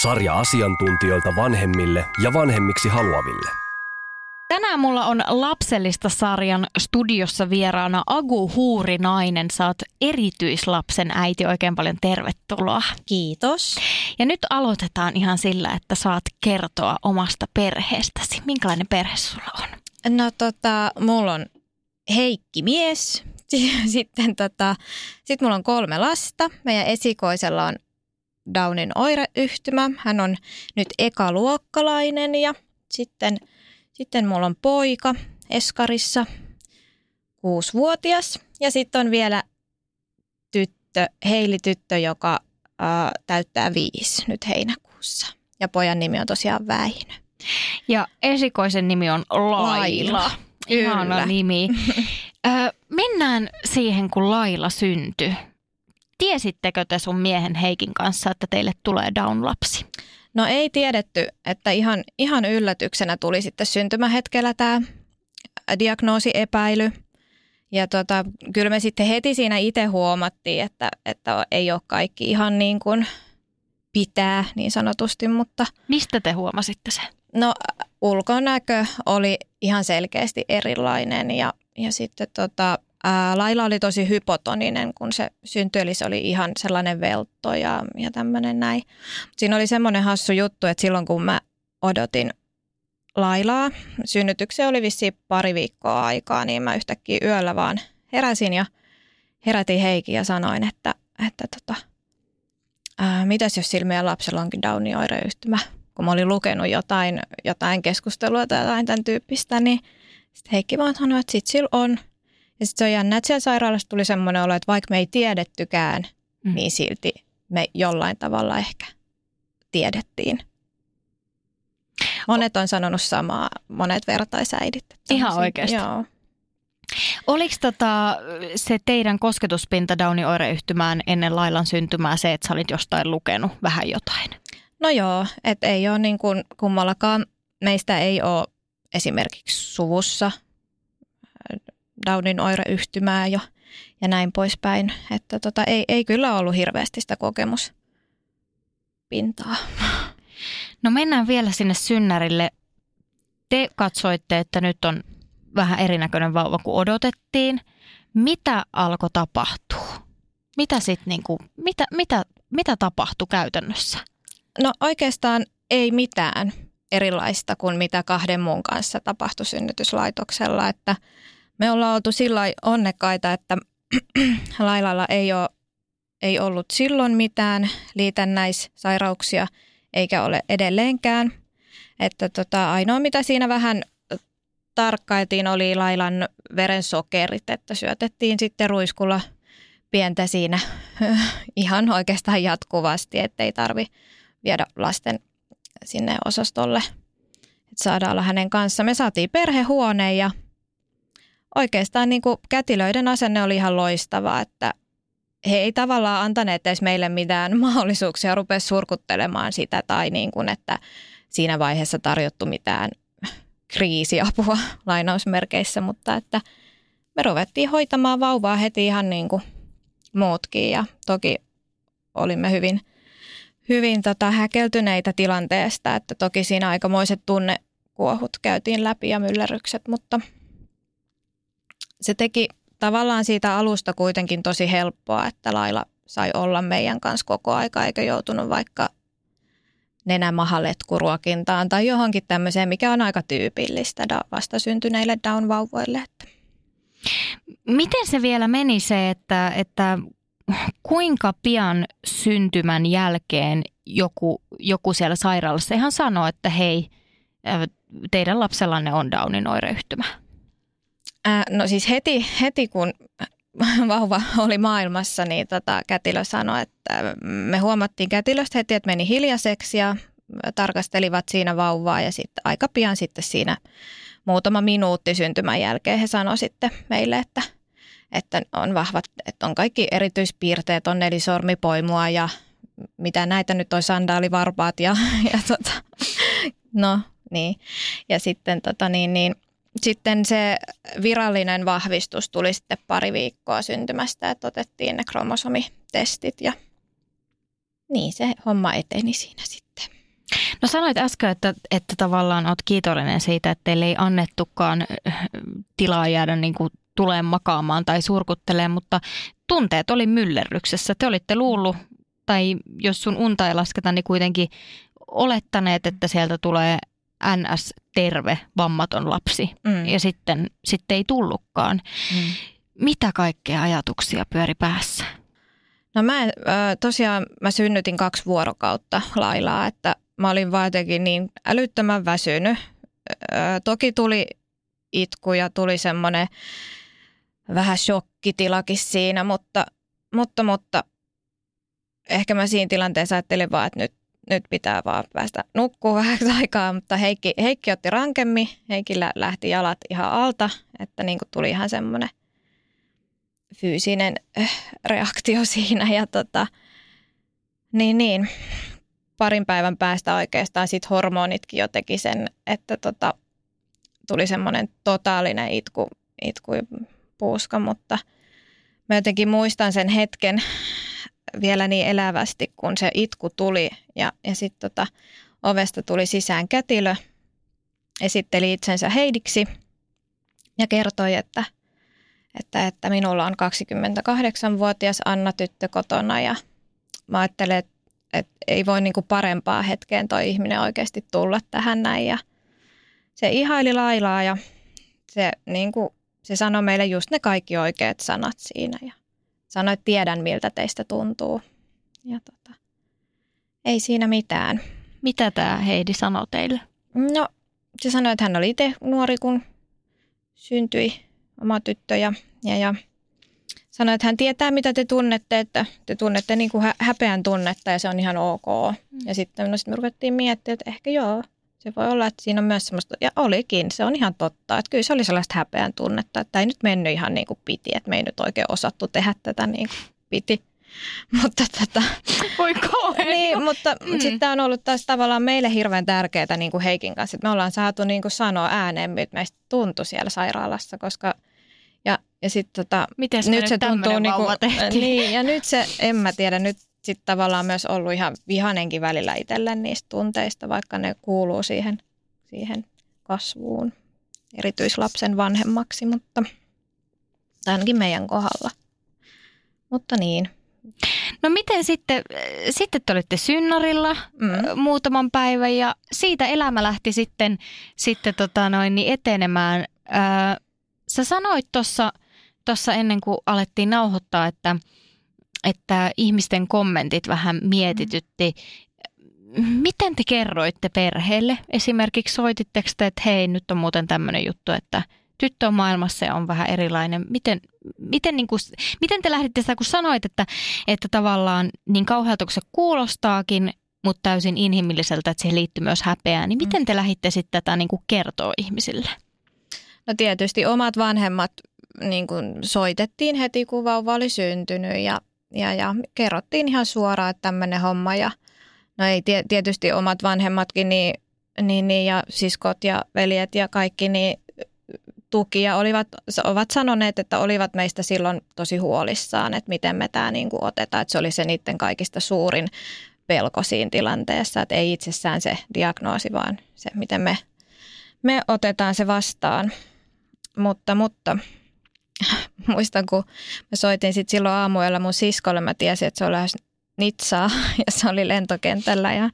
Sarja asiantuntijoilta vanhemmille ja vanhemmiksi haluaville. Tänään mulla on lapsellista sarjan studiossa vieraana Agu Huurinainen. Sä oot erityislapsen äiti. Oikein paljon tervetuloa. Kiitos. Ja nyt aloitetaan ihan sillä, että saat kertoa omasta perheestäsi. Minkälainen perhe sulla on? No tota, mulla on Heikki mies. Sitten tota, sit mulla on kolme lasta. Meidän esikoisella on Downin oireyhtymä. Hän on nyt ekaluokkalainen ja sitten, sitten mulla on poika Eskarissa, kuusivuotias. Ja sitten on vielä tyttö, Heili-tyttö, joka ää, täyttää viisi nyt heinäkuussa. Ja pojan nimi on tosiaan Väinö. Ja esikoisen nimi on Laila. Laila. Ihana nimi. Ö, mennään siihen, kun Laila syntyi. Tiesittekö te sun miehen Heikin kanssa, että teille tulee Down-lapsi? No ei tiedetty, että ihan, ihan yllätyksenä tuli sitten syntymähetkellä tämä diagnoosiepäily. Ja tota, kyllä me sitten heti siinä itse huomattiin, että, että ei ole kaikki ihan niin kuin pitää niin sanotusti, mutta Mistä te huomasitte sen? no ulkonäkö oli ihan selkeästi erilainen ja, ja sitten tota, Laila oli tosi hypotoninen, kun se syntyi, eli se oli ihan sellainen veltto ja, ja tämmöinen näin. Siinä oli semmoinen hassu juttu, että silloin kun mä odotin Lailaa, synnytykseen oli vissiin pari viikkoa aikaa, niin mä yhtäkkiä yöllä vaan heräsin ja herätin Heikin ja sanoin, että, että tota, ää, mitäs jos sillä meidän lapsella onkin Downin oireyhtymä. Kun mä olin lukenut jotain, jotain keskustelua tai jotain tämän tyyppistä, niin sitten Heikki vaan sanoi, että sit sillä on. Ja sitten se on jännä, että siellä sairaalassa tuli semmoinen olo, että vaikka me ei tiedettykään, Mm. niin silti me jollain tavalla ehkä tiedettiin. Monet on sanonut samaa, monet vertaisäidit. Ihan oikeasti? Joo. Oliko tota, se teidän kosketuspinta Downin oireyhtymään ennen Lailan syntymää se, että sä olit jostain lukenut vähän jotain? No joo, että ei ole niin kuin kummallakaan, meistä ei ole esimerkiksi suvussa Downin oireyhtymää jo ja näin poispäin. Että tota, ei, ei kyllä ollut hirveästi sitä kokemuspintaa. No mennään vielä sinne synnärille. Te katsoitte, että nyt on vähän erinäköinen vauva kuin odotettiin. Mitä alkoi tapahtua? Mitä, sit niinku, mitä, mitä, mitä tapahtui käytännössä? No oikeastaan ei mitään erilaista kuin mitä kahden muun kanssa tapahtui synnytyslaitoksella. Että me ollaan oltu sillä onnekkaita, että Lailalla ei, ole, ei ollut silloin mitään liitännäissairauksia eikä ole edelleenkään. Että tota, ainoa mitä siinä vähän tarkkailtiin oli Lailan verensokerit, että syötettiin sitten ruiskulla pientä siinä ihan oikeastaan jatkuvasti, ettei tarvi viedä lasten sinne osastolle, että saadaan olla hänen kanssa. Me saatiin perhehuoneen ja oikeastaan niin kuin kätilöiden asenne oli ihan loistava, että he ei tavallaan antaneet edes meille mitään mahdollisuuksia rupea surkuttelemaan sitä tai niin kuin, että siinä vaiheessa tarjottu mitään kriisiapua lainausmerkeissä, mutta että me ruvettiin hoitamaan vauvaa heti ihan niin kuin muutkin ja toki olimme hyvin, hyvin tota häkeltyneitä tilanteesta, että toki siinä aikamoiset tunnekuohut käytiin läpi ja myllerrykset, mutta se teki tavallaan siitä alusta kuitenkin tosi helppoa, että Laila sai olla meidän kanssa koko aika eikä joutunut vaikka nenämahaletkuruokintaan tai johonkin tämmöiseen, mikä on aika tyypillistä vastasyntyneille Down-vauvoille. Miten se vielä meni se, että, että kuinka pian syntymän jälkeen joku, joku siellä sairaalassa ihan sanoo, että hei, äh, teidän lapsellanne on Downin oireyhtymä? Ää, no siis heti, heti kun vauva oli maailmassa, niin tota, kätilö sanoi, että me huomattiin kätilöstä heti, että meni hiljaiseksi ja tarkastelivat siinä vauvaa ja sitten aika pian sitten siinä muutama minuutti syntymän jälkeen he sanoivat sitten meille, että, että on vahvat, että on kaikki erityispiirteet, on nelisormipoimua ja mitä näitä nyt on sandaalivarpaat ja, ja tota, no niin. Ja sitten, tota, niin, niin, sitten se virallinen vahvistus tuli sitten pari viikkoa syntymästä, että otettiin ne kromosomitestit ja niin se homma eteni siinä sitten. No sanoit äsken, että, että tavallaan olet kiitollinen siitä, että teille ei annettukaan äh, tilaa jäädä niin kuin tulee makaamaan tai surkuttelee, mutta tunteet oli myllerryksessä. Te olitte luullut, tai jos sun unta ei lasketa, niin kuitenkin olettaneet, että sieltä tulee NS-terve, vammaton lapsi. Mm. Ja sitten, sitten ei tullutkaan. Mm. Mitä kaikkea ajatuksia pyöri päässä? No mä tosiaan mä synnytin kaksi vuorokautta lailaa, että mä olin vaan jotenkin niin älyttömän väsynyt. Toki tuli itku ja tuli semmoinen vähän shokkitilakin siinä, mutta, mutta, mutta ehkä mä siinä tilanteessa ajattelin vaan, että nyt, nyt pitää vaan päästä nukkua vähän aikaa, mutta Heikki, Heikki otti rankemmin, Heikillä lähti jalat ihan alta, että niin kuin tuli ihan semmoinen fyysinen äh, reaktio siinä ja tota, niin, niin, parin päivän päästä oikeastaan sit hormonitkin jo teki sen, että tota, tuli semmoinen totaalinen itku, itku puuska, mutta mä jotenkin muistan sen hetken vielä niin elävästi, kun se itku tuli. Ja, ja sitten tota, ovesta tuli sisään kätilö, esitteli itsensä Heidiksi ja kertoi, että, että, että minulla on 28-vuotias Anna-tyttö kotona. Ja mä ajattelen, että, että ei voi niinku parempaa hetkeen toi ihminen oikeasti tulla tähän näin. Ja se ihaili lailaa ja se, niinku, se sanoi meille just ne kaikki oikeat sanat siinä. Ja sanoi, että tiedän miltä teistä tuntuu. Ja tota, ei siinä mitään. Mitä tämä Heidi sanoi teille? No, se sanoi, että hän oli itse nuori, kun syntyi oma tyttö ja, ja, ja sanoi, että hän tietää, mitä te tunnette, että te tunnette niin kuin häpeän tunnetta ja se on ihan ok. Mm. Ja sitten no, sit me ruvettiin miettimään, että ehkä joo, se voi olla, että siinä on myös semmoista, ja olikin, se on ihan totta, että kyllä se oli sellaista häpeän tunnetta, että ei nyt mennyt ihan niin kuin piti, että me ei nyt oikein osattu tehdä tätä niin kuin piti. Mutta tätä, Voi kauhean. niin, mutta mm. sitten on ollut taas tavallaan meille hirveän tärkeää niin kuin Heikin kanssa, että me ollaan saatu niin kuin sanoa ääneen, mitä meistä tuntui siellä sairaalassa, koska ja, ja sitten tota, nyt se tuntuu niin kuin, niin, ja nyt se, en mä tiedä, nyt sitten tavallaan myös ollut ihan vihanenkin välillä itselle niistä tunteista, vaikka ne kuuluu siihen, siihen kasvuun erityislapsen vanhemmaksi, mutta ainakin meidän kohdalla. Mutta niin. No miten sitten, sitten te olitte synnarilla mm. muutaman päivän ja siitä elämä lähti sitten, sitten tota noin, niin etenemään. Ää, sä sanoit tuossa ennen kuin alettiin nauhoittaa, että – että ihmisten kommentit vähän mietitytti. Miten te kerroitte perheelle? Esimerkiksi soititteko te, että hei, nyt on muuten tämmöinen juttu, että tyttö on maailmassa ja on vähän erilainen. Miten, miten, niin kuin, miten te lähditte sitä, kun sanoit, että, että tavallaan niin kauhealta kuin se kuulostaakin, mutta täysin inhimilliseltä, että siihen liittyy myös häpeää, niin miten te lähditte sitten tätä niin kuin kertoa ihmisille? No tietysti omat vanhemmat niin kuin soitettiin heti, kun vauva oli syntynyt ja ja, ja kerrottiin ihan suoraan, että tämmöinen homma ja no ei tietysti omat vanhemmatkin niin, niin, niin, ja siskot ja veljet ja kaikki niin tuki ja olivat, ovat sanoneet, että olivat meistä silloin tosi huolissaan, että miten me tämä niin kuin otetaan, että se oli se niiden kaikista suurin pelko siinä tilanteessa, että ei itsessään se diagnoosi, vaan se, miten me, me otetaan se vastaan. Mutta, mutta muistan, kun mä soitin sit silloin aamuella mun siskolle, mä tiesin, että se on lähes Nitsaa ja se oli lentokentällä ja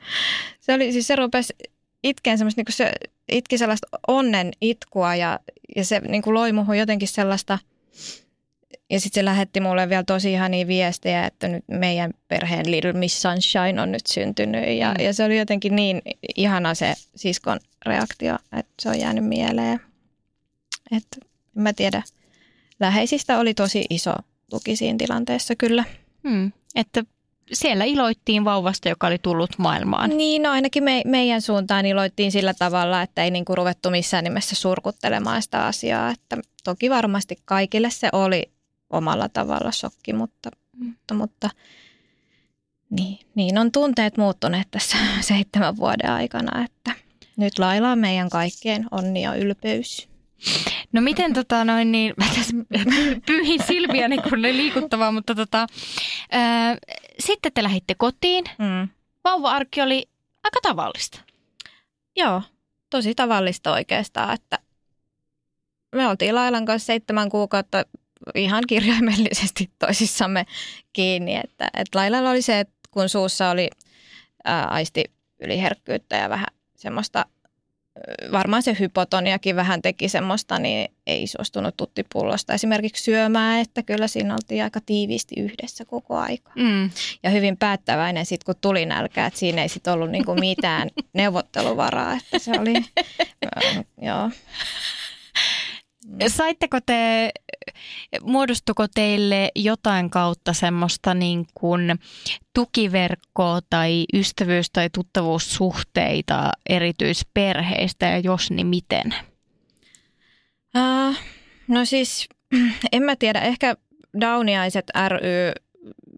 se oli, siis se rupesi itkeen semmoista, niin se itki sellaista onnen itkua ja, ja se niin kuin loi muuhun jotenkin sellaista, ja sitten se lähetti mulle vielä tosi ihania viestejä, että nyt meidän perheen Little Miss Sunshine on nyt syntynyt. Ja, mm. ja se oli jotenkin niin ihana se siskon reaktio, että se on jäänyt mieleen. Että en mä tiedä, läheisistä oli tosi iso tuki siinä tilanteessa kyllä. Hmm. Että siellä iloittiin vauvasta, joka oli tullut maailmaan. Niin, no ainakin me, meidän suuntaan iloittiin sillä tavalla, että ei niinku ruvettu missään nimessä surkuttelemaan sitä asiaa. Että toki varmasti kaikille se oli omalla tavalla shokki, mutta, mutta, mutta niin, niin on tunteet muuttuneet tässä seitsemän vuoden aikana, että nyt Laila on meidän kaikkien onni ja ylpeys. No miten tota noin niin, mä tässä pyyhin silmiäni kun ne liikuttavaa, mutta tota, ää, sitten te lähditte kotiin. Mm. Vauva-arki oli aika tavallista. Joo, tosi tavallista oikeastaan, että me oltiin Lailan kanssa seitsemän kuukautta ihan kirjaimellisesti toisissamme kiinni. Että, että Lailalla oli se, että kun suussa oli ää, aisti yliherkkyyttä ja vähän semmoista, varmaan se hypotoniakin vähän teki semmoista, niin ei suostunut tuttipullosta esimerkiksi syömään, että kyllä siinä oltiin aika tiiviisti yhdessä koko aika. Mm. Ja hyvin päättäväinen sitten, kun tuli nälkä, että siinä ei sitten ollut niinku mitään neuvotteluvaraa, että se oli, joo. Saitteko te, muodostuko teille jotain kautta semmoista niin kuin tukiverkkoa tai ystävyys- tai tuttavuussuhteita erityisperheistä ja jos niin miten? Uh, no siis, en mä tiedä, ehkä Dauniaiset ry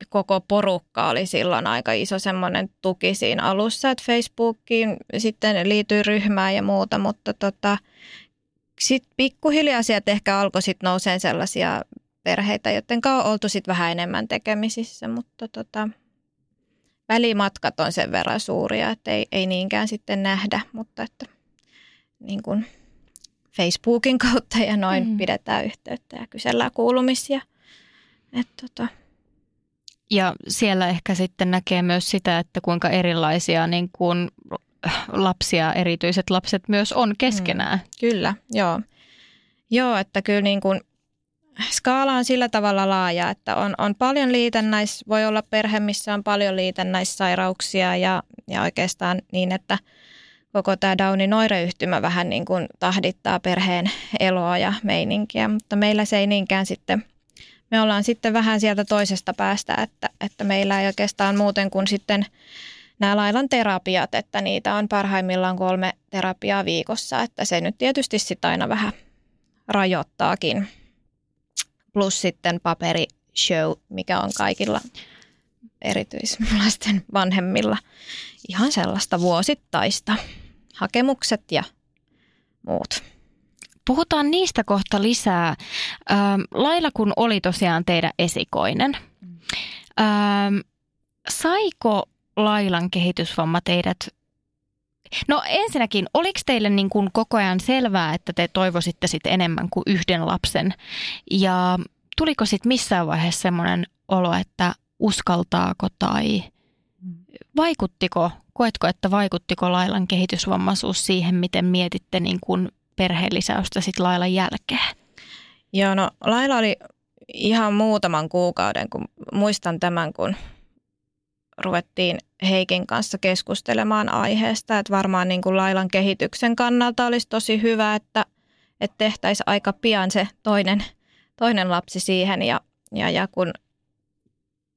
koko porukka oli silloin aika iso semmoinen tuki siinä alussa, että Facebookiin sitten liityi ryhmään ja muuta, mutta tota, sitten pikkuhiljaa sieltä ehkä alkoi sitten nouseen sellaisia perheitä, joiden kanssa on oltu sitten vähän enemmän tekemisissä, mutta tota, välimatkat on sen verran suuria, että ei, ei niinkään sitten nähdä, mutta että niin kuin Facebookin kautta ja noin mm. pidetään yhteyttä ja kysellään kuulumisia. että tota. Ja siellä ehkä sitten näkee myös sitä, että kuinka erilaisia niin kuin lapsia, erityiset lapset myös on keskenään. Mm, kyllä, joo. Joo, että kyllä niin kuin skaala on sillä tavalla laaja, että on, on paljon liitännäis, voi olla perhe, missä on paljon liitännäissairauksia ja, ja oikeastaan niin, että koko tämä Downin oireyhtymä vähän niin kuin tahdittaa perheen eloa ja meininkiä, mutta meillä se ei niinkään sitten, me ollaan sitten vähän sieltä toisesta päästä, että, että meillä ei oikeastaan muuten kuin sitten nämä lailan terapiat, että niitä on parhaimmillaan kolme terapiaa viikossa, että se nyt tietysti sitten aina vähän rajoittaakin. Plus sitten paperishow, mikä on kaikilla erityislasten vanhemmilla ihan sellaista vuosittaista. Hakemukset ja muut. Puhutaan niistä kohta lisää. Laila kun oli tosiaan teidän esikoinen, ähm, saiko Lailan kehitysvamma teidät No ensinnäkin, oliko teille niin kuin koko ajan selvää, että te toivoisitte sit enemmän kuin yhden lapsen? Ja tuliko sitten missään vaiheessa semmoinen olo, että uskaltaako tai vaikuttiko, koetko, että vaikuttiko Lailan kehitysvammaisuus siihen, miten mietitte niin kuin perheellisäystä sitten Lailan jälkeen? Joo, no Laila oli ihan muutaman kuukauden, kun muistan tämän, kun ruvettiin Heikin kanssa keskustelemaan aiheesta, että varmaan niin kuin Lailan kehityksen kannalta olisi tosi hyvä, että, että tehtäisiin aika pian se toinen, toinen lapsi siihen ja, ja, ja kun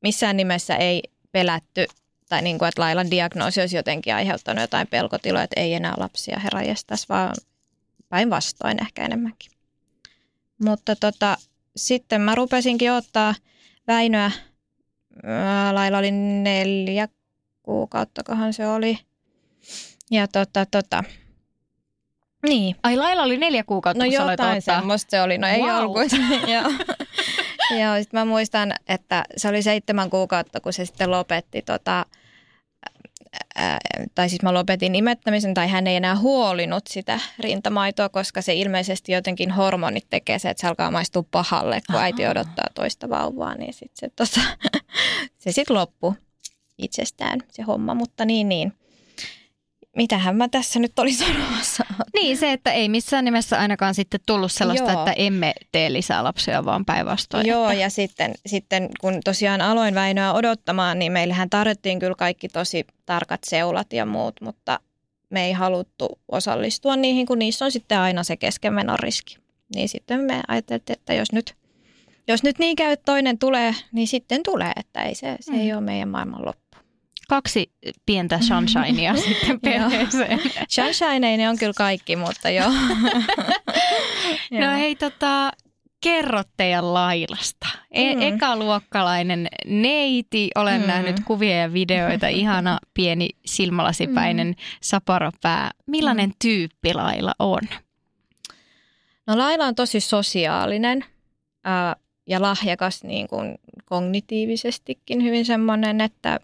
missään nimessä ei pelätty tai niin kuin, että Lailan diagnoosi olisi jotenkin aiheuttanut jotain pelkotiloja, että ei enää lapsia heräjestäisi, vaan päinvastoin ehkä enemmänkin. Mutta tota, sitten mä rupesinkin ottaa Väinöä Lailla oli neljä kuukauttakohan se oli. Ja tota, tota, niin. Ai Lailla oli neljä kuukautta, No kun jotain semmoista se oli. No ei wow. ollut. Joo. Joo, sitten mä muistan, että se oli seitsemän kuukautta, kun se sitten lopetti tota, ää, tai siis mä lopetin imettämisen, tai hän ei enää huolinut sitä rintamaitoa, koska se ilmeisesti jotenkin hormonit tekee se, että se alkaa maistua pahalle, kun Aha. äiti odottaa toista vauvaa, niin sit se, tota, se sitten loppu itsestään se homma, mutta niin niin. Mitähän mä tässä nyt olin sanomassa? Niin, se, että ei missään nimessä ainakaan sitten tullut sellaista, Joo. että emme tee lisää lapsia, vaan päinvastoin. Joo, että... ja sitten, sitten kun tosiaan aloin Väinöä odottamaan, niin meillähän tarjottiin kyllä kaikki tosi tarkat seulat ja muut, mutta me ei haluttu osallistua niihin, kun niissä on sitten aina se keskenmenon riski. Niin sitten me ajateltiin, että jos nyt jos nyt niin käy, että toinen tulee, niin sitten tulee, että ei se, se mm. ei ole meidän maailman loppu. Kaksi pientä sunshinea sitten perheeseen. Sunshine ne on kyllä kaikki, mutta joo. no hei tota, kerro teidän Lailasta. E- mm. Ekaluokkalainen neiti, olen mm. nähnyt kuvia ja videoita, ihana pieni silmälasipäinen mm. saparopää. Millainen mm. tyyppi Laila on? No Laila on tosi sosiaalinen ää, ja lahjakas niin kuin kognitiivisestikin hyvin semmoinen, että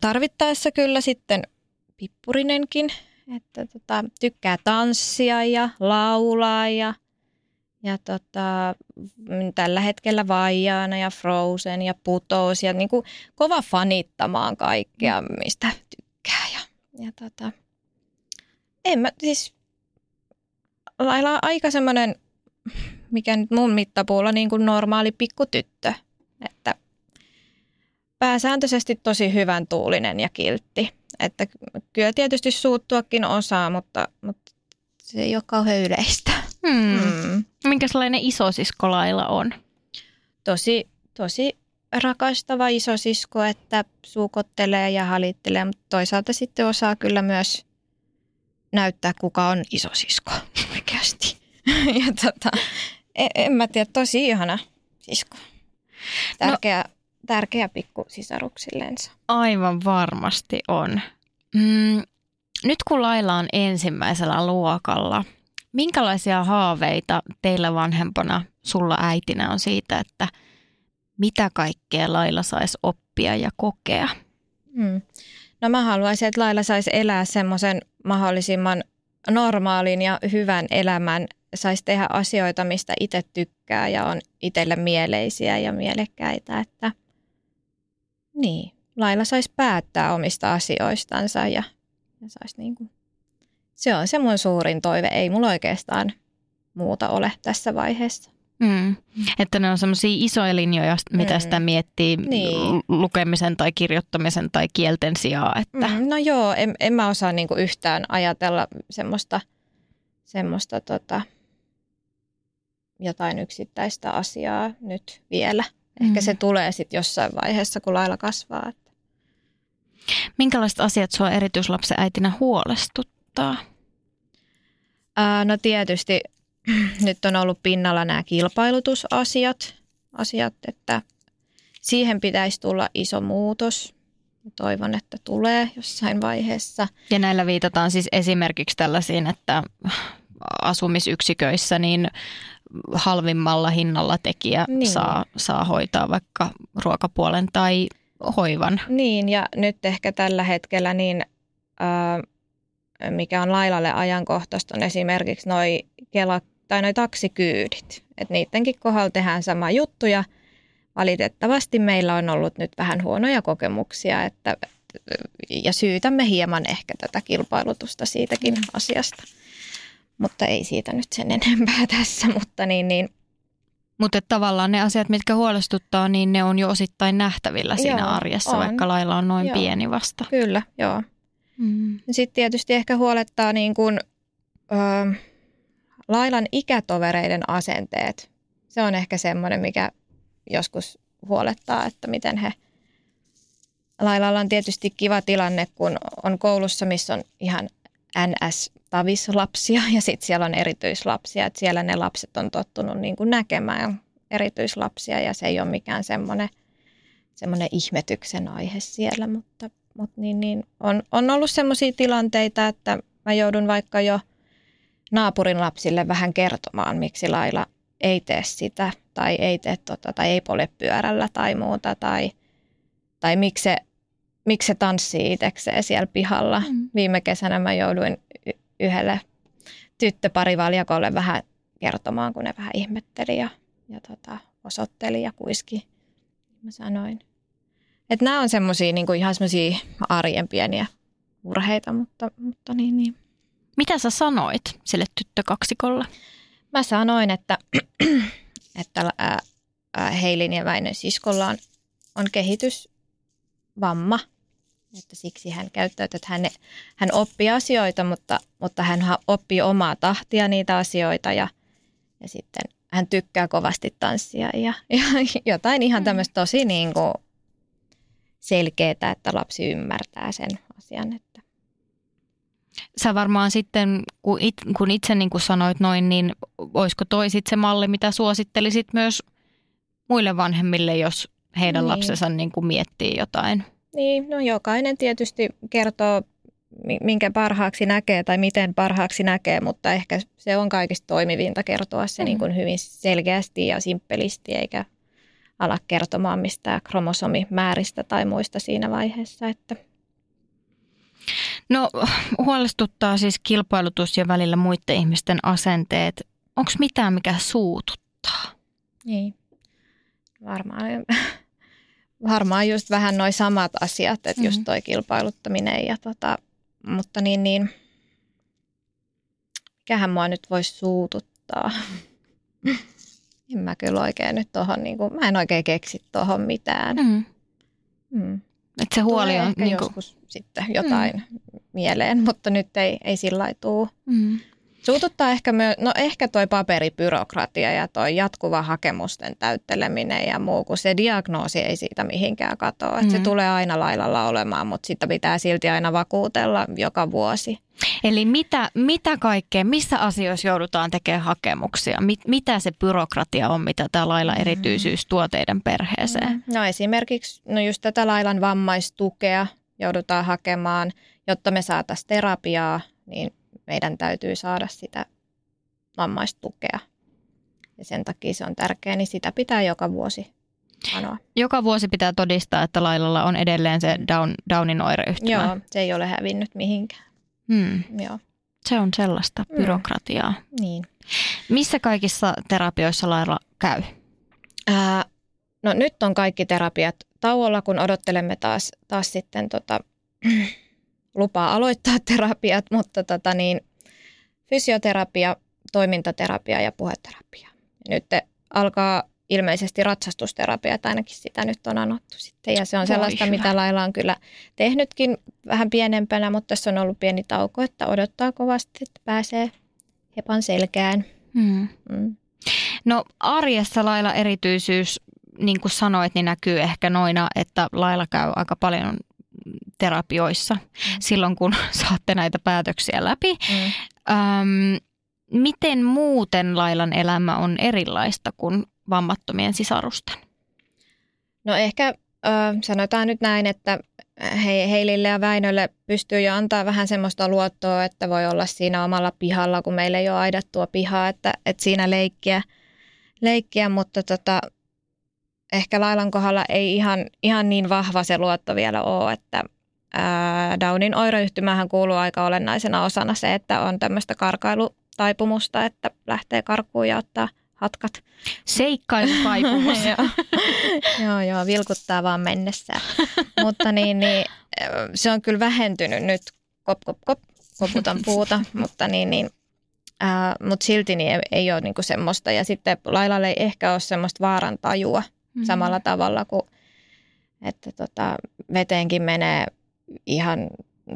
tarvittaessa kyllä sitten pippurinenkin, että tota, tykkää tanssia ja laulaa ja, ja tota, tällä hetkellä Vaijaana ja Frozen ja Putous ja niin kuin kova fanittamaan kaikkea, mistä tykkää. Ja, ja tota, en mä, siis lailla aika semmoinen, mikä nyt mun mittapuulla niin kuin normaali pikkutyttö. Että pääsääntöisesti tosi hyvän tuulinen ja kiltti. Että kyllä tietysti suuttuakin osaa, mutta, mutta se ei ole kauhean yleistä. Hmm. Hmm. Minkälainen isosisko Laila on? Tosi, tosi rakastava isosisko, että suukottelee ja halittelee, mutta toisaalta sitten osaa kyllä myös näyttää, kuka on isosisko oikeasti. ja tota, en, en mä tiedä, tosi ihana sisko. Tärkeä, no, tärkeä pikku sisaruksillensa. Aivan varmasti on. Mm, nyt kun Laila on ensimmäisellä luokalla, minkälaisia haaveita teillä vanhempana, sulla äitinä on siitä, että mitä kaikkea Laila saisi oppia ja kokea? Mm. No mä haluaisin, että Laila saisi elää semmoisen mahdollisimman normaalin ja hyvän elämän, saisi tehdä asioita, mistä itse tykkää ja on itselle mieleisiä ja mielekkäitä, että niin, Laila saisi päättää omista asioistansa ja, ja saisi niin kuin, se on se mun suurin toive. Ei mulla oikeastaan muuta ole tässä vaiheessa. Mm. Että ne on semmoisia isoja linjoja, mitä mm. sitä miettii niin. lukemisen tai kirjoittamisen tai kielten sijaan. Että. Mm, no joo, en, en mä osaa niinku yhtään ajatella semmoista, semmoista tota, jotain yksittäistä asiaa nyt vielä. Ehkä mm. se tulee sitten jossain vaiheessa, kun lailla kasvaa. Että. Minkälaiset asiat sua erityislapsen äitinä huolestuttaa? Ää, no tietysti nyt on ollut pinnalla nämä kilpailutusasiat, asiat, että siihen pitäisi tulla iso muutos. Toivon, että tulee jossain vaiheessa. Ja näillä viitataan siis esimerkiksi tällaisiin, että asumisyksiköissä niin halvimmalla hinnalla tekijä niin. saa, saa hoitaa vaikka ruokapuolen tai hoivan. Niin, ja nyt ehkä tällä hetkellä niin, äh, mikä on lailalle ajankohtaista, on esimerkiksi noi Kela tai noin taksikyydit. Että niidenkin kohdalla tehdään sama juttu ja valitettavasti meillä on ollut nyt vähän huonoja kokemuksia, että, ja syytämme hieman ehkä tätä kilpailutusta siitäkin mm. asiasta. Mutta ei siitä nyt sen enempää tässä, mutta niin, niin mutta tavallaan ne asiat, mitkä huolestuttaa, niin ne on jo osittain nähtävillä joo, siinä arjessa, on. vaikka lailla on noin joo. pieni vasta. Kyllä, joo. Mm. Sitten tietysti ehkä huolettaa niin kuin, öö, Lailan ikätovereiden asenteet, se on ehkä semmoinen, mikä joskus huolettaa, että miten he... Lailalla on tietysti kiva tilanne, kun on koulussa, missä on ihan NS-tavislapsia ja sitten siellä on erityislapsia. Että siellä ne lapset on tottunut niin kuin näkemään erityislapsia ja se ei ole mikään semmoinen, ihmetyksen aihe siellä, mutta, mutta niin, niin on, on ollut semmoisia tilanteita, että mä joudun vaikka jo – naapurin lapsille vähän kertomaan, miksi Laila ei tee sitä tai ei tee tota, tai ei pole pyörällä tai muuta tai, tai miksi se, miksi se tanssii itsekseen siellä pihalla. Mm. Viime kesänä mä jouduin yhdelle tyttöparivaljakolle vähän kertomaan, kun ne vähän ihmetteli ja, ja tota, osoitteli ja kuiski. Mä sanoin. Että nämä on semmoisia niin ihan semmoisia arjen pieniä murheita, mutta, mutta niin, niin. Mitä sä sanoit sille tyttökaksikolle? Mä sanoin, että, että ää, ää, Heilin ja Väinön siskolla on, on kehitysvamma. Että siksi hän käyttäytyy, että hän, hän oppii asioita, mutta, mutta hän oppii omaa tahtia niitä asioita ja, ja sitten hän tykkää kovasti tanssia ja, ja jotain ihan tämmöistä tosi niin kuin selkeää, että lapsi ymmärtää sen asian. Että. Sä varmaan sitten, kun, it, kun itse niin kuin sanoit noin, niin olisiko toi sit se malli, mitä suosittelisit myös muille vanhemmille, jos heidän niin. lapsensa niin kuin miettii jotain? Niin, no jokainen tietysti kertoo, minkä parhaaksi näkee tai miten parhaaksi näkee, mutta ehkä se on kaikista toimivinta kertoa se mm. niin kuin hyvin selkeästi ja simppelisti, eikä ala kertomaan mistään kromosomimääristä tai muista siinä vaiheessa. Että. No huolestuttaa siis kilpailutus ja välillä muiden ihmisten asenteet. Onko mitään, mikä suututtaa? Niin, varmaan, varmaan just vähän noin samat asiat, että mm-hmm. just toi kilpailuttaminen ja tota, mutta niin, niin mikähän mua nyt voisi suututtaa. en mä kyllä oikein nyt tohon, niin kuin, mä en oikein keksi tohon mitään. Mm. Mm. Että se huoli Tulee on... Niin kuin... joskus sitten jotain mm. mieleen, mutta nyt ei, ei sillä tuu. Mm. Suututtaa ehkä, myö, no ehkä toi paperibyrokratia ja toi jatkuva hakemusten täytteleminen ja muu, kun se diagnoosi ei siitä mihinkään katoa. Mm. Se tulee aina lailalla olemaan, mutta sitä pitää silti aina vakuutella joka vuosi. Eli mitä, mitä kaikkea, missä asioissa joudutaan tekemään hakemuksia? Mit, mitä se byrokratia on, mitä tämä lailla mm. erityisyys tuo teidän perheeseen? Mm. No esimerkiksi no just tätä lailan vammaistukea joudutaan hakemaan, jotta me saataisiin terapiaa, niin meidän täytyy saada sitä vammaistukea. Ja sen takia se on tärkeää, niin sitä pitää joka vuosi anoa. Joka vuosi pitää todistaa, että Lailalla on edelleen se Down, Downin oireyhtymä. Joo, se ei ole hävinnyt mihinkään. Hmm. Joo. Se on sellaista mm. byrokratiaa. Mm. Niin. Missä kaikissa terapioissa Lailla käy? Ää, no nyt on kaikki terapiat tauolla, kun odottelemme taas, taas sitten tota, lupaa aloittaa terapiat, mutta tota niin, fysioterapia, toimintaterapia ja puheterapia. Nyt alkaa ilmeisesti ratsastusterapia, että ainakin sitä nyt on anottu sitten. Ja se on sellaista, Voi mitä Laila on kyllä tehnytkin vähän pienempänä, mutta tässä on ollut pieni tauko, että odottaa kovasti, että pääsee hepan selkään. Hmm. Hmm. No arjessa Laila erityisyys, niin kuin sanoit, niin näkyy ehkä noina, että Laila käy aika paljon terapioissa mm. silloin, kun saatte näitä päätöksiä läpi. Mm. Öm, miten muuten Lailan elämä on erilaista kuin vammattomien sisarusten? No ehkä ö, sanotaan nyt näin, että he, Heilille ja Väinölle pystyy jo antaa vähän semmoista luottoa, että voi olla siinä omalla pihalla, kun meillä ei ole aidattua pihaa, että, että siinä leikkiä, leikkiä mutta tota, ehkä Lailan kohdalla ei ihan, ihan niin vahva se luotto vielä ole, että Downin oireyhtymähän kuuluu aika olennaisena osana se, että on tämmöistä karkailutaipumusta, että lähtee karkuun ja ottaa hatkat. Seikkailutaipumus. joo. joo, joo, vilkuttaa vaan mennessä. mutta niin, niin, se on kyllä vähentynyt nyt, kop, kop, kop, koputan puuta, mutta niin, niin Ää, mutta silti niin ei, ei ole niinku semmoista. Ja sitten Lailalle ei ehkä ole semmoista vaaran tajua mm-hmm. samalla tavalla kuin, että tota, veteenkin menee ihan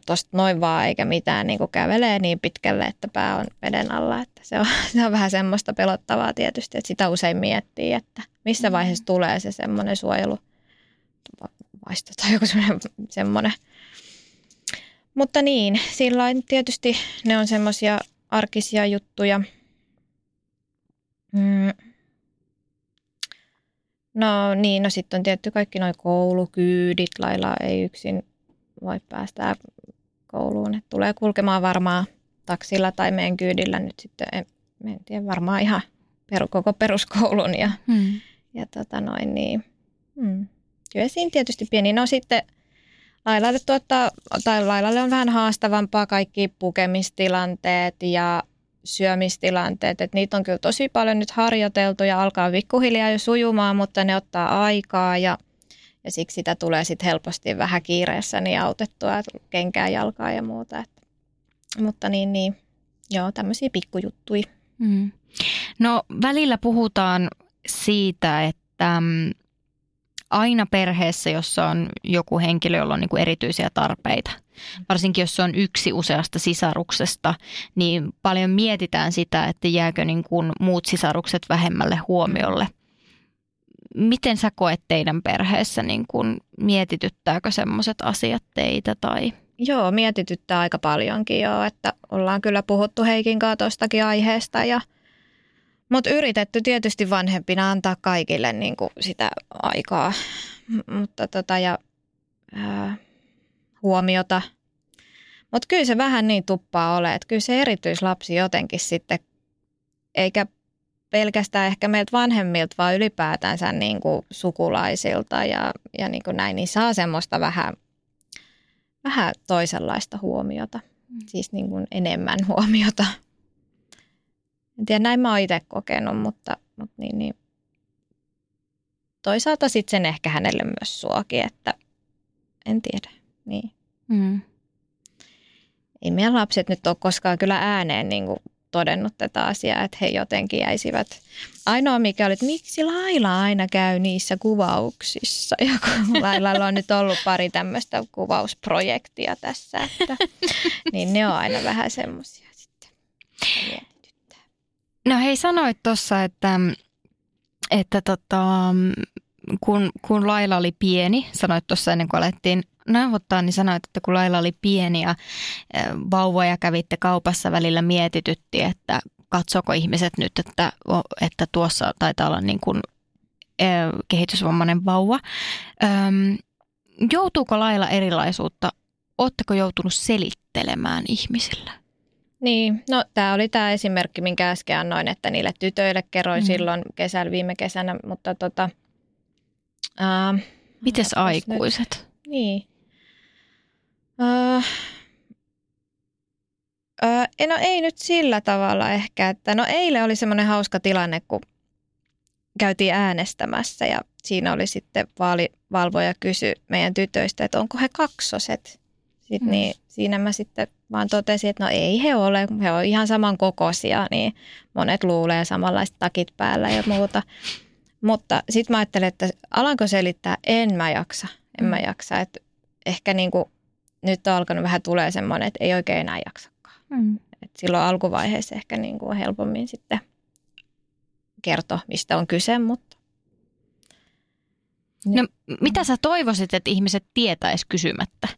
tuosta noin vaan eikä mitään niin kävelee niin pitkälle, että pää on veden alla. Että se, on, se on vähän semmoista pelottavaa tietysti, että sitä usein miettii, että missä mm. vaiheessa tulee se semmoinen suojelu vaisto tai joku semmoinen, semmoinen. Mutta niin, sillä tietysti ne on semmoisia arkisia juttuja. Mm. No niin, no sitten on tietty kaikki nuo koulukyydit, lailla ei yksin voi päästä kouluun. Et tulee kulkemaan varmaan taksilla tai meidän kyydillä nyt sitten, en, en tiedä, varmaan ihan per, koko peruskoulun. Ja, hmm. ja tota noin, niin, hmm. kyllä siinä tietysti pieni. No sitten Lailalle, tuottaa, tai Lailalle on vähän haastavampaa kaikki pukemistilanteet ja syömistilanteet, että niitä on kyllä tosi paljon nyt harjoiteltu ja alkaa pikkuhiljaa jo sujumaan, mutta ne ottaa aikaa ja, ja siksi sitä tulee sitten helposti vähän kiireessä niin autettua, kenkää, jalkaa ja muuta. Että, mutta niin, niin, joo, tämmöisiä pikkujuttuja. Mm. No välillä puhutaan siitä, että mm, aina perheessä, jossa on joku henkilö, jolla on niin kuin erityisiä tarpeita. Varsinkin jos se on yksi useasta sisaruksesta, niin paljon mietitään sitä, että jääkö niin kuin muut sisarukset vähemmälle huomiolle. Miten sä koet teidän perheessä, niin kuin mietityttääkö semmoiset asiat teitä tai... Joo, mietityttää aika paljonkin jo, että ollaan kyllä puhuttu Heikin kanssa tuostakin aiheesta ja mutta yritetty tietysti vanhempina antaa kaikille niin kuin sitä aikaa mutta tota, ja, ää, huomiota. Mutta kyllä se vähän niin tuppaa ole, että kyllä se erityislapsi jotenkin sitten, eikä pelkästään ehkä meiltä vanhemmilta, vaan ylipäätänsä niin kuin sukulaisilta ja, ja niin kuin näin, niin saa semmoista vähän vähän toisenlaista huomiota, mm. siis niin kuin enemmän huomiota. En tiedä, näin mä oon itse kokenut, mutta, mutta niin, niin. toisaalta sitten sen ehkä hänelle myös suoki, että en tiedä. Niin. Mm. Ei meidän lapset nyt ole koskaan kyllä ääneen niin kuin todennut tätä asiaa, että he jotenkin jäisivät. Ainoa mikä oli, että miksi Laila aina käy niissä kuvauksissa. Ja kun Lailalla on nyt ollut pari tämmöistä kuvausprojektia tässä, että, niin ne on aina vähän semmoisia sitten. No hei, sanoit tuossa, että, että tota, kun, kun Laila oli pieni, sanoit tuossa ennen kuin alettiin nauhoittaa, niin sanoit, että kun Laila oli pieni ja vauvoja kävitte kaupassa välillä mietitytti, että katsoko ihmiset nyt, että, että tuossa taitaa olla niin kuin kehitysvammainen vauva. Öm, joutuuko Laila erilaisuutta? Oletteko joutunut selittelemään ihmisille? Niin, no tämä oli tämä esimerkki, minkä äsken annoin, että niille tytöille kerroin mm. silloin kesällä, viime kesänä, mutta tota... Ää, Mites aikuiset? Nyt? Niin. Uh, uh, no ei nyt sillä tavalla ehkä, että no eilen oli semmoinen hauska tilanne, kun käytiin äänestämässä ja siinä oli sitten vaalivalvoja kysy meidän tytöistä, että onko he kaksoset. Sitten mm. niin, siinä mä sitten vaan totesin, että no ei he ole, he on ihan saman kokoisia, niin monet luulee samanlaiset takit päällä ja muuta. Mutta sitten mä ajattelin, että alanko selittää, en mä jaksa, en mä mm. jaksa. Että ehkä niin kuin nyt on alkanut vähän tulee semmoinen, että ei oikein enää jaksakaan. Mm. Et silloin alkuvaiheessa ehkä niin kuin helpommin sitten kertoa, mistä on kyse, mutta... No, mitä sä toivoisit, että ihmiset tietäis kysymättä?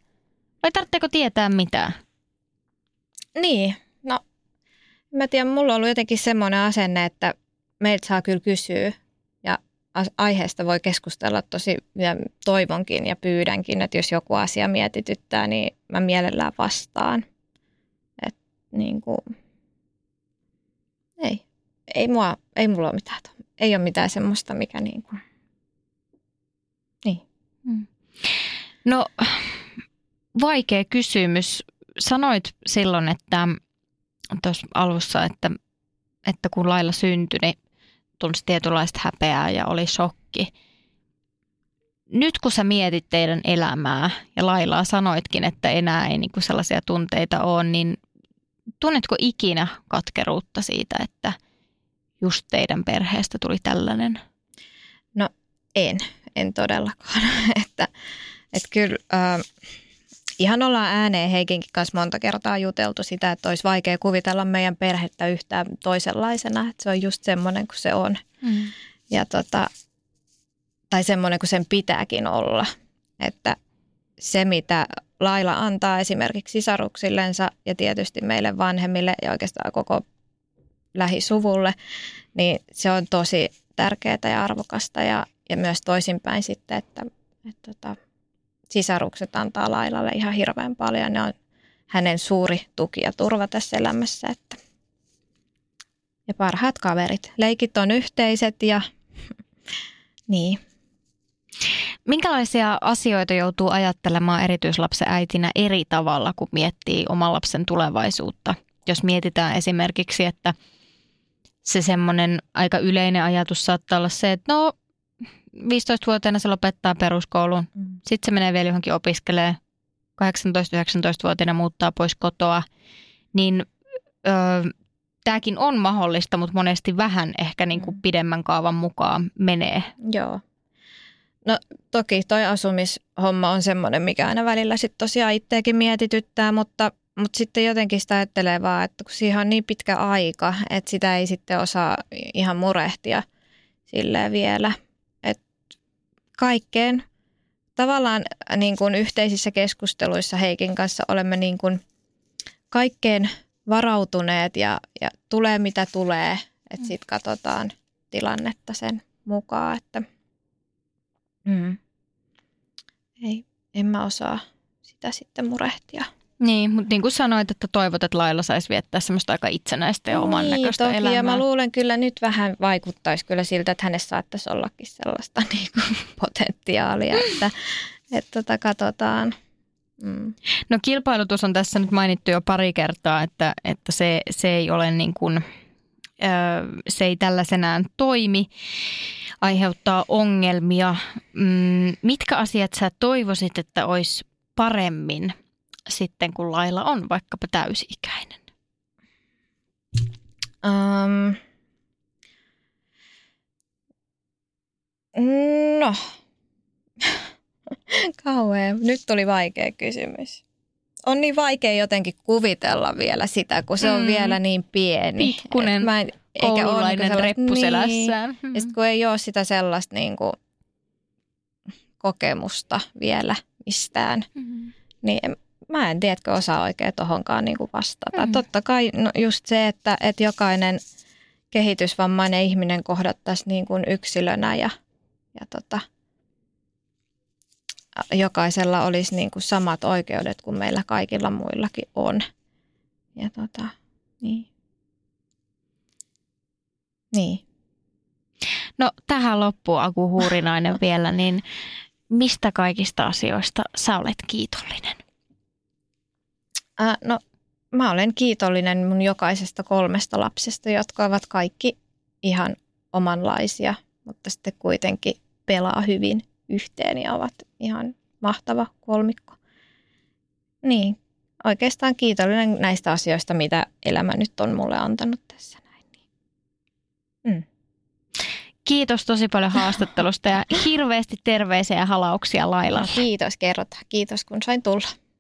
Vai tarvitseeko tietää mitään? Niin, no mä tiedän, mulla on ollut jotenkin semmoinen asenne, että meiltä saa kyllä kysyä aiheesta voi keskustella tosi, ja toivonkin ja pyydänkin, että jos joku asia mietityttää, niin mä mielellään vastaan. Et niin kuin, ei, ei, mua, ei mulla ole mitään, ei ole mitään semmoista, mikä niin kuin, niin. Hmm. No, vaikea kysymys. Sanoit silloin, että tuossa alussa, että, että kun lailla syntyi, niin tunsi tietynlaista häpeää ja oli shokki. Nyt kun sä mietit teidän elämää ja Lailaa sanoitkin, että enää ei niinku sellaisia tunteita ole, niin tunnetko ikinä katkeruutta siitä, että just teidän perheestä tuli tällainen? No en, en todellakaan. että, että kyllä, äh, ihan ollaan ääneen Heikinkin kanssa monta kertaa juteltu sitä, että olisi vaikea kuvitella meidän perhettä yhtään toisenlaisena. Että se on just semmoinen kuin se on. Mm. Ja tota, tai semmoinen kuin sen pitääkin olla. Että se, mitä Laila antaa esimerkiksi sisaruksillensa ja tietysti meille vanhemmille ja oikeastaan koko lähisuvulle, niin se on tosi tärkeää ja arvokasta ja, ja myös toisinpäin sitten, että, että, että tota, sisarukset antaa Lailalle ihan hirveän paljon. Ne on hänen suuri tuki ja turva tässä elämässä. Että ja parhaat kaverit. Leikit on yhteiset ja niin. Minkälaisia asioita joutuu ajattelemaan erityislapsen äitinä eri tavalla, kun miettii oman lapsen tulevaisuutta? Jos mietitään esimerkiksi, että se semmoinen aika yleinen ajatus saattaa olla se, että no 15-vuotiaana se lopettaa peruskoulun. Mm. Sitten se menee vielä johonkin opiskelee. 18-19-vuotiaana muuttaa pois kotoa. Niin ö, tämäkin on mahdollista, mutta monesti vähän ehkä niin kuin mm. pidemmän kaavan mukaan menee. Joo. No toki toi asumishomma on semmoinen, mikä aina välillä sitten tosiaan itseäkin mietityttää, mutta, mutta sitten jotenkin sitä ajattelee vaan, että kun siihen on niin pitkä aika, että sitä ei sitten osaa ihan murehtia silleen vielä. Kaikkeen tavallaan niin kuin yhteisissä keskusteluissa Heikin kanssa olemme niin kuin kaikkeen varautuneet ja, ja tulee mitä tulee, että mm. sitten katsotaan tilannetta sen mukaan, että mm, ei, en mä osaa sitä sitten murehtia. Niin, mutta niin kuin sanoit, että toivot, että lailla saisi viettää semmoista aika itsenäistä ja oman niin, näköistä toki, elämää. ja mä luulen kyllä nyt vähän vaikuttaisi kyllä siltä, että hänessä saattaisi ollakin sellaista niin kuin potentiaalia, että, että tota, katsotaan. Mm. No kilpailutus on tässä nyt mainittu jo pari kertaa, että, että se, se ei ole niin kuin, se ei tällaisenään toimi, aiheuttaa ongelmia. Mm, mitkä asiat sä toivoisit, että olisi paremmin sitten, kun lailla on vaikkapa täysi-ikäinen? Um, no, kauhean. Nyt tuli vaikea kysymys. On niin vaikea jotenkin kuvitella vielä sitä, kun se on mm. vielä niin pieni. Pikkunen mä en, eikä koululainen ole reppu niin. selässään. Mm. Ja kun ei ole sitä sellaista niin kuin, kokemusta vielä mistään, mm. niin en, mä en tiedä, osaa oikein tuohonkaan niin vastata. Mm. Totta kai no just se, että, että jokainen kehitysvammainen ihminen kohdattaisiin niin kuin yksilönä ja, ja tota, jokaisella olisi niin kuin samat oikeudet kuin meillä kaikilla muillakin on. Ja tota, niin. Niin. No tähän loppuun Aku Huurinainen vielä, niin mistä kaikista asioista sä olet kiitollinen? Äh, no mä olen kiitollinen mun jokaisesta kolmesta lapsesta, jotka ovat kaikki ihan omanlaisia, mutta sitten kuitenkin pelaa hyvin yhteen ja ovat ihan mahtava kolmikko. Niin, oikeastaan kiitollinen näistä asioista, mitä elämä nyt on mulle antanut tässä näin. Mm. Kiitos tosi paljon haastattelusta ja hirveästi terveisiä ja halauksia Lailalle. Kiitos, kerrotaan. Kiitos kun sain tulla.